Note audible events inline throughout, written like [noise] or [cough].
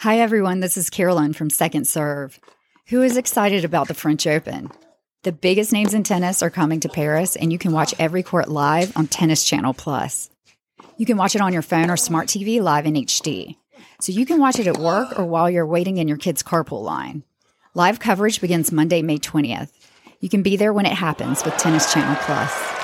Hi, everyone. This is Carolyn from Second Serve. Who is excited about the French Open? The biggest names in tennis are coming to Paris, and you can watch every court live on Tennis Channel Plus. You can watch it on your phone or smart TV live in HD. So you can watch it at work or while you're waiting in your kid's carpool line. Live coverage begins Monday, May 20th. You can be there when it happens with Tennis Channel Plus.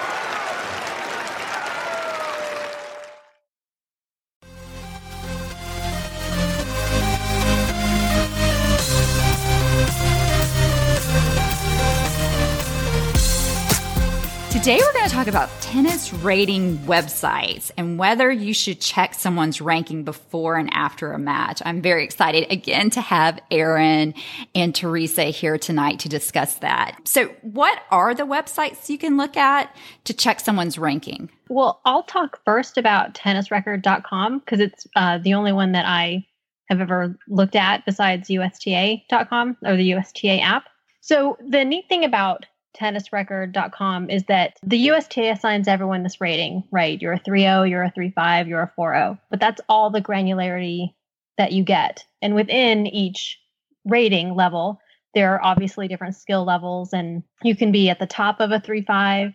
Today, we're going to talk about tennis rating websites and whether you should check someone's ranking before and after a match. I'm very excited again to have Erin and Teresa here tonight to discuss that. So, what are the websites you can look at to check someone's ranking? Well, I'll talk first about tennisrecord.com because it's uh, the only one that I have ever looked at besides USTA.com or the USTA app. So, the neat thing about tennisrecord.com is that the USTA assigns everyone this rating, right? You're a 3.0, you're a 3.5, you're a 4.0. But that's all the granularity that you get. And within each rating level, there are obviously different skill levels, and you can be at the top of a 3.5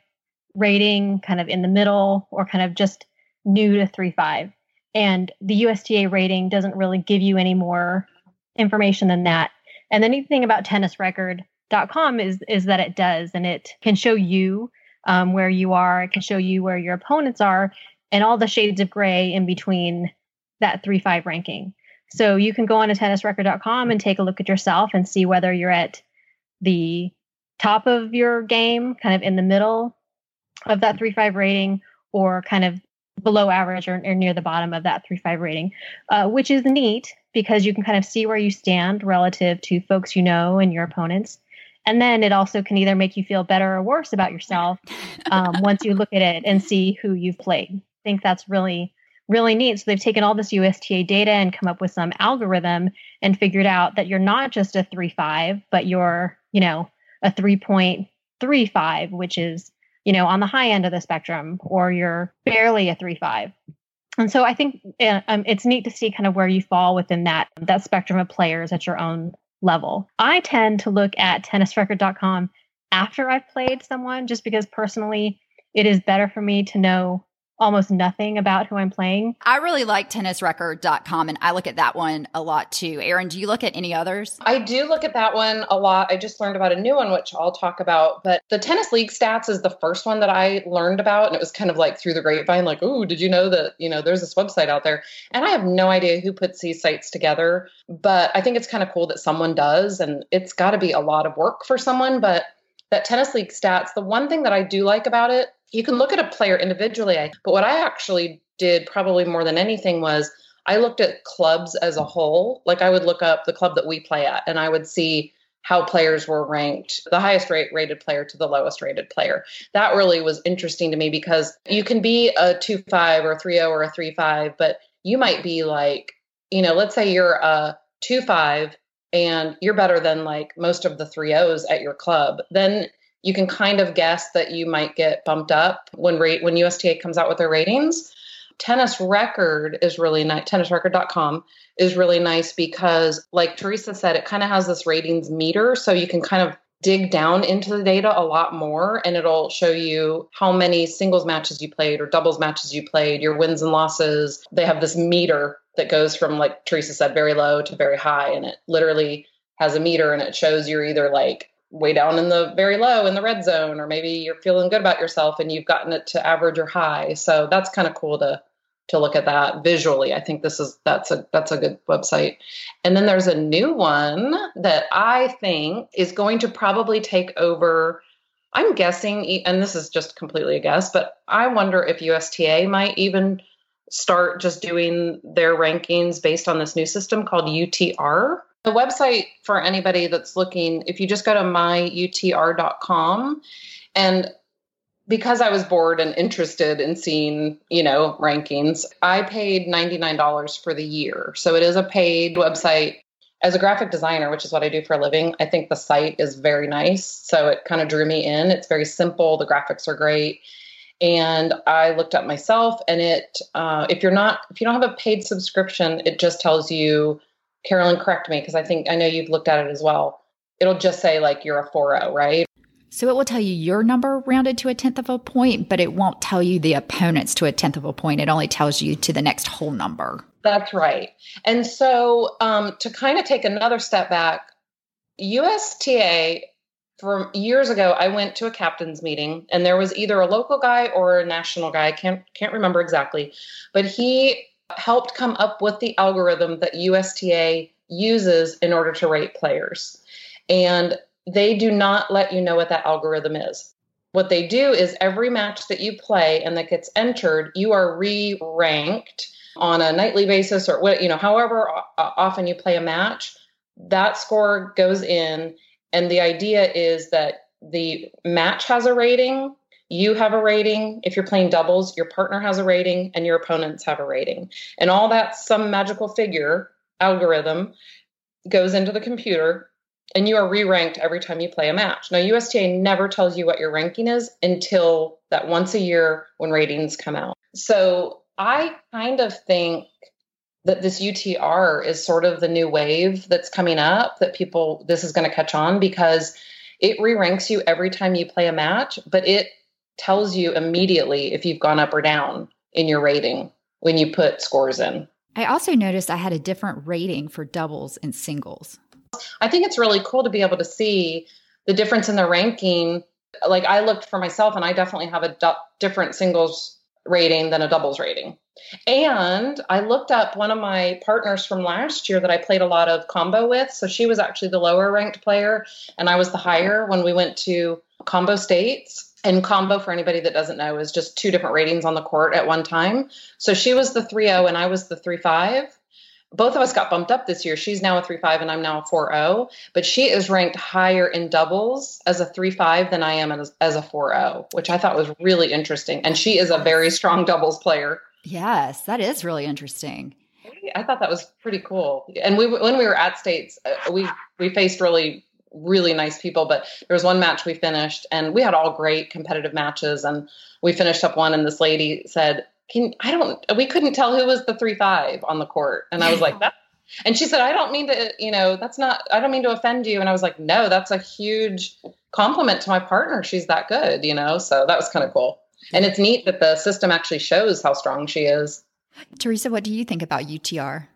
rating, kind of in the middle, or kind of just new to 3.5. And the USTA rating doesn't really give you any more information than that. And the neat thing about Tennis Record com is is that it does and it can show you um, where you are it can show you where your opponents are and all the shades of gray in between that 3-5 ranking. So you can go on to tennisrecord.com and take a look at yourself and see whether you're at the top of your game kind of in the middle of that 3-5 rating or kind of below average or, or near the bottom of that 3-5 rating uh, which is neat because you can kind of see where you stand relative to folks you know and your opponents and then it also can either make you feel better or worse about yourself um, [laughs] once you look at it and see who you've played. I think that's really, really neat. So they've taken all this USTA data and come up with some algorithm and figured out that you're not just a three five, but you're, you know, a 3.35, which is, you know, on the high end of the spectrum, or you're barely a three five. And so I think uh, um, it's neat to see kind of where you fall within that that spectrum of players at your own level. I tend to look at tennisrecord.com after I've played someone just because personally it is better for me to know almost nothing about who I'm playing. I really like tennisrecord.com and I look at that one a lot too. Erin, do you look at any others? I do look at that one a lot. I just learned about a new one, which I'll talk about. But the Tennis League Stats is the first one that I learned about. And it was kind of like through the grapevine, like, oh, did you know that, you know, there's this website out there? And I have no idea who puts these sites together. But I think it's kind of cool that someone does. And it's got to be a lot of work for someone. But that tennis league stats, the one thing that I do like about it, you can look at a player individually, but what I actually did probably more than anything was I looked at clubs as a whole. Like I would look up the club that we play at and I would see how players were ranked, the highest rate rated player to the lowest rated player. That really was interesting to me because you can be a 2 5 or a 3 0 or a 3 5, but you might be like, you know, let's say you're a 2 5 and you're better than like most of the three O's at your club, then you can kind of guess that you might get bumped up when rate when USTA comes out with their ratings. Tennis Record is really nice. Tennisrecord.com is really nice because, like Teresa said, it kind of has this ratings meter, so you can kind of dig down into the data a lot more and it'll show you how many singles matches you played or doubles matches you played, your wins and losses. They have this meter that goes from like Teresa said, very low to very high. And it literally has a meter and it shows you're either like way down in the very low in the red zone, or maybe you're feeling good about yourself and you've gotten it to average or high. So that's kind of cool to to look at that visually. I think this is that's a that's a good website. And then there's a new one that I think is going to probably take over I'm guessing and this is just completely a guess, but I wonder if USTA might even start just doing their rankings based on this new system called UTR. The website for anybody that's looking, if you just go to myutr.com and because I was bored and interested in seeing, you know, rankings, I paid $99 for the year. So it is a paid website. As a graphic designer, which is what I do for a living, I think the site is very nice. So it kind of drew me in. It's very simple. The graphics are great and I looked up myself, and it uh, if you're not if you don't have a paid subscription, it just tells you Carolyn, correct me because I think I know you've looked at it as well. It'll just say like you're a 4 right? So it will tell you your number rounded to a tenth of a point, but it won't tell you the opponent's to a tenth of a point. It only tells you to the next whole number. That's right. And so um, to kind of take another step back, USTA from years ago, I went to a captain's meeting, and there was either a local guy or a national guy. I can't can't remember exactly, but he helped come up with the algorithm that USTA uses in order to rate players. And they do not let you know what that algorithm is. What they do is every match that you play and that gets entered, you are re ranked on a nightly basis or what, you know, however often you play a match, that score goes in. And the idea is that the match has a rating, you have a rating. If you're playing doubles, your partner has a rating and your opponents have a rating. And all that some magical figure algorithm goes into the computer and you are re-ranked every time you play a match. Now USTA never tells you what your ranking is until that once a year when ratings come out. So I kind of think that this UTR is sort of the new wave that's coming up that people this is going to catch on because it re-ranks you every time you play a match, but it tells you immediately if you've gone up or down in your rating when you put scores in. I also noticed I had a different rating for doubles and singles. I think it's really cool to be able to see the difference in the ranking. Like I looked for myself, and I definitely have a du- different singles rating than a doubles rating. And I looked up one of my partners from last year that I played a lot of combo with. So she was actually the lower ranked player, and I was the higher when we went to combo states. And combo, for anybody that doesn't know, is just two different ratings on the court at one time. So she was the 3 0 and I was the 3 5 both of us got bumped up this year. She's now a 3-5 and I'm now a 4-0, but she is ranked higher in doubles as a 3-5 than I am as, as a 4-0, which I thought was really interesting. And she is a very strong doubles player. Yes, that is really interesting. I thought that was pretty cool. And we when we were at states, uh, we we faced really really nice people, but there was one match we finished and we had all great competitive matches and we finished up one and this lady said can I don't we couldn't tell who was the three five on the court. And I was like, that and she said, I don't mean to, you know, that's not I don't mean to offend you. And I was like, no, that's a huge compliment to my partner. She's that good, you know? So that was kind of cool. And it's neat that the system actually shows how strong she is. Teresa, what do you think about UTR?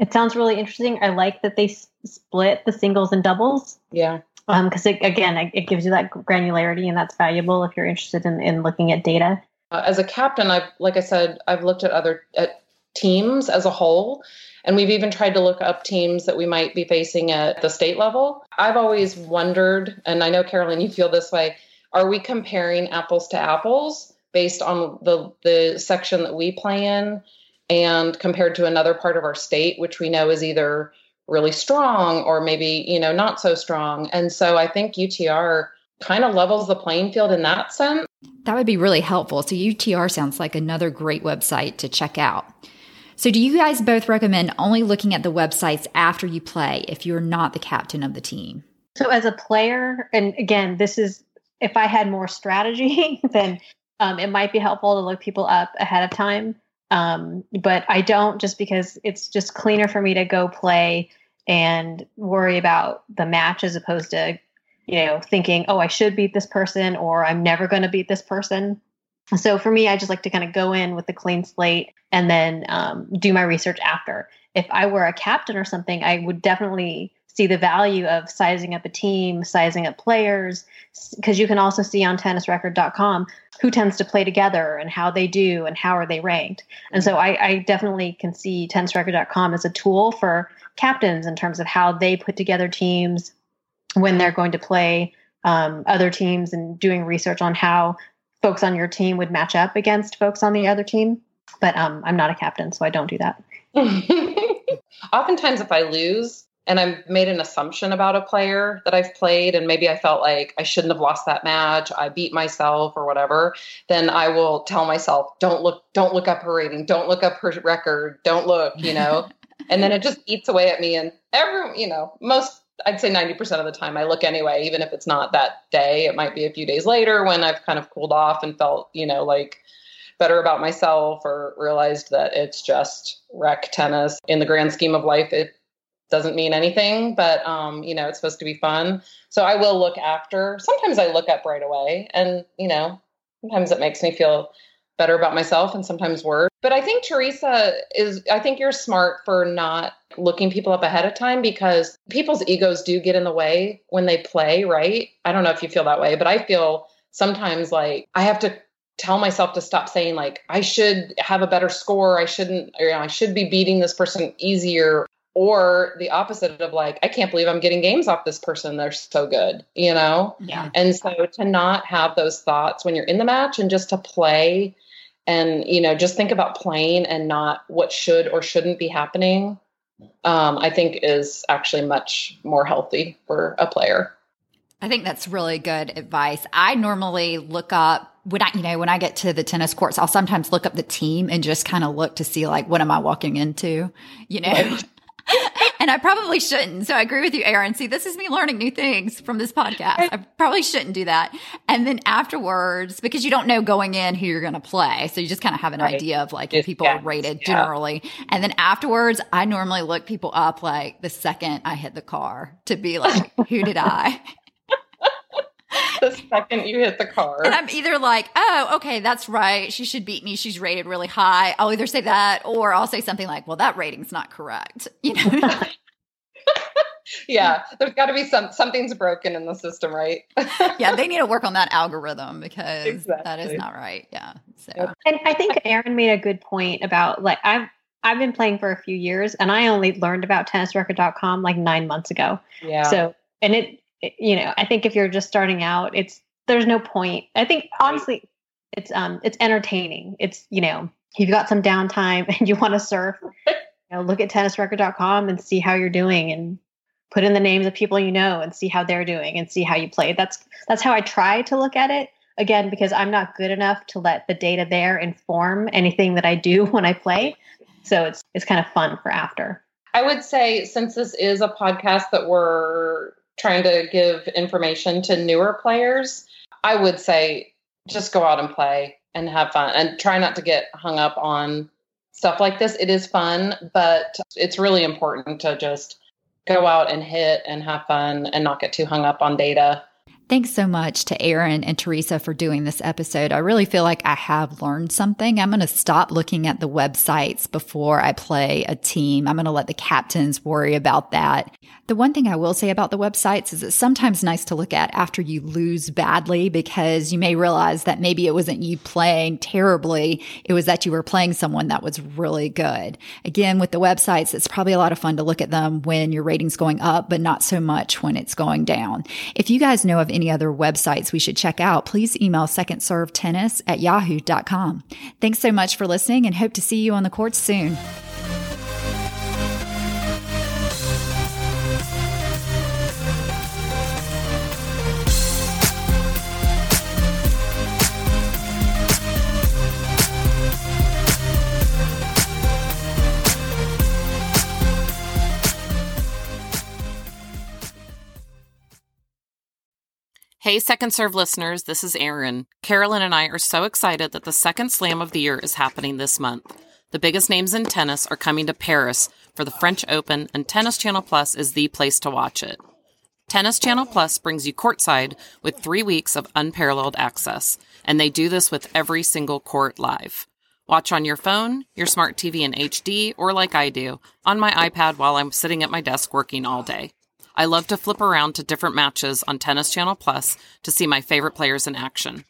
It sounds really interesting. I like that they s- split the singles and doubles. Yeah. Because um, again, it, it, gives you that granularity, and that's valuable if you're interested in, in looking at data. Uh, as a captain, I've, like I said, I've looked at other at teams as a whole, and we've even tried to look up teams that we might be facing at the state level. I've always wondered, and I know Carolyn, [laughs] you feel this way: Are we comparing apples to apples based on the the section that we play in, and compared to another part of our state, which we know is either really strong or maybe you know not so strong? And so I think UTR kind of levels the playing field in that sense. That would be really helpful. So, UTR sounds like another great website to check out. So, do you guys both recommend only looking at the websites after you play if you're not the captain of the team? So, as a player, and again, this is if I had more strategy, [laughs] then um, it might be helpful to look people up ahead of time. Um, but I don't just because it's just cleaner for me to go play and worry about the match as opposed to you know, thinking, oh, I should beat this person or I'm never going to beat this person. So for me, I just like to kind of go in with a clean slate and then um, do my research after. If I were a captain or something, I would definitely see the value of sizing up a team, sizing up players, because you can also see on tennisrecord.com who tends to play together and how they do and how are they ranked. And so I, I definitely can see tennisrecord.com as a tool for captains in terms of how they put together teams, when they're going to play um, other teams and doing research on how folks on your team would match up against folks on the other team. But um, I'm not a captain, so I don't do that. [laughs] Oftentimes, if I lose and I've made an assumption about a player that I've played, and maybe I felt like I shouldn't have lost that match, I beat myself or whatever, then I will tell myself, "Don't look, don't look up her rating, don't look up her record, don't look," you know. [laughs] and then it just eats away at me, and every, you know, most I'd say 90% of the time I look anyway, even if it's not that day. It might be a few days later when I've kind of cooled off and felt, you know, like better about myself or realized that it's just rec tennis. In the grand scheme of life, it doesn't mean anything, but um, you know, it's supposed to be fun. So I will look after. Sometimes I look up right away, and you know, sometimes it makes me feel better about myself, and sometimes worse. But I think Teresa is. I think you're smart for not looking people up ahead of time because people's egos do get in the way when they play. Right? I don't know if you feel that way, but I feel sometimes like I have to tell myself to stop saying like I should have a better score. I shouldn't. Or, you know, I should be beating this person easier or the opposite of like i can't believe i'm getting games off this person they're so good you know Yeah. and so to not have those thoughts when you're in the match and just to play and you know just think about playing and not what should or shouldn't be happening um, i think is actually much more healthy for a player I think that's really good advice. I normally look up when I, you know, when I get to the tennis courts, I'll sometimes look up the team and just kind of look to see like, what am I walking into, you know? And I probably shouldn't. So I agree with you, Erin. See, this is me learning new things from this podcast. I probably shouldn't do that. And then afterwards, because you don't know going in who you're going to play. So you just kind of have an Right. idea of like if people are rated yeah. generally. And then afterwards, I normally look people up like the second I hit the car to be like, who did I? The second you hit the car And I'm either like, oh, okay, that's right. She should beat me. She's rated really high. I'll either say that or I'll say something like, well, that rating's not correct. [laughs] You know? [laughs] yeah there's got to be some something's broken in the system right [laughs] yeah, they need to work on that algorithm because that is not right. Yeah. So And I think Erin made a good point about like I've I've been playing for a few years and I only learned about tennisrecord.com like 9 months ago. yeah So, and it, it- you know, I think if you're just starting out, it's there's no point. I think honestly, it's um it's entertaining. It's you know, if you've got some downtime [laughs] and you want to surf, [laughs] you know, look at tennisrecord.com and see how you're doing and put in the names of people you know and see how they're doing and see how you play. That's that's how I try to look at it. Again, because I'm not good enough to let the data there inform anything that I do [laughs] when I play. So it's it's kind of fun for after. I would say since this is a podcast that we're trying to give information to newer players, I would say just go out and play and have fun and try not to get hung up on stuff like this. It is fun, but it's really important to just go out and hit and have fun and not get too hung up on data. Thanks so much to Erin and Teresa for doing this episode. I really feel like I have learned something. I'm going to stop looking at the websites before I play a team. I'm going to let the captains worry about that. The one thing I will say about the websites is it's sometimes nice to look at after you lose badly because you may realize that maybe it wasn't you playing terribly. It was that you were playing someone that was really good. Again, with the websites, it's probably a lot of fun to look at them when your rating's going up, but not so much when it's going down. If you guys know of any other websites we should check out, please email secondservetennis at yahoo.com. Thanks so much for listening and hope to see you on the courts soon. Hey, Second Serve listeners, this is Erin. Carolyn and I are so excited that the second slam of the year is happening this month. The biggest names in tennis are coming to Paris for the French Open, and Tennis Channel Plus is the place to watch it. Tennis Channel Plus brings you courtside with three weeks of unparalleled access, and they do this with every single court live. Watch on your phone, your smart TV in HD, or like I do, on my iPad while I'm sitting at my desk working all day. I love to flip around to different matches on Tennis Channel Plus to see my favorite players in action.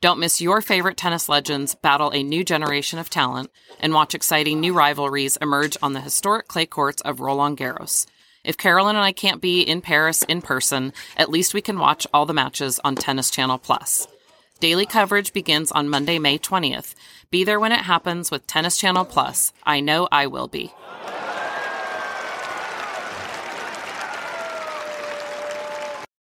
Don't miss your favorite tennis legends battle a new generation of talent and watch exciting new rivalries emerge on the historic clay courts of Roland Garros. If Carolyn and I can't be in Paris in person, at least we can watch all the matches on Tennis Channel Plus. Daily coverage begins on Monday, May 20th. Be there when it happens with Tennis Channel Plus. I know I will be.